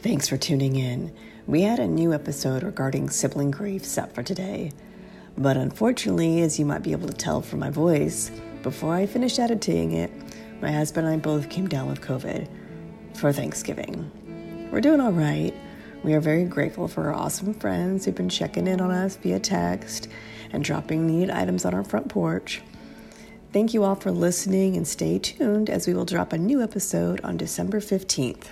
Thanks for tuning in. We had a new episode regarding sibling grief set for today. But unfortunately, as you might be able to tell from my voice, before I finished editing it, my husband and I both came down with COVID for Thanksgiving. We're doing all right. We are very grateful for our awesome friends who've been checking in on us via text and dropping needed items on our front porch. Thank you all for listening and stay tuned as we will drop a new episode on December 15th.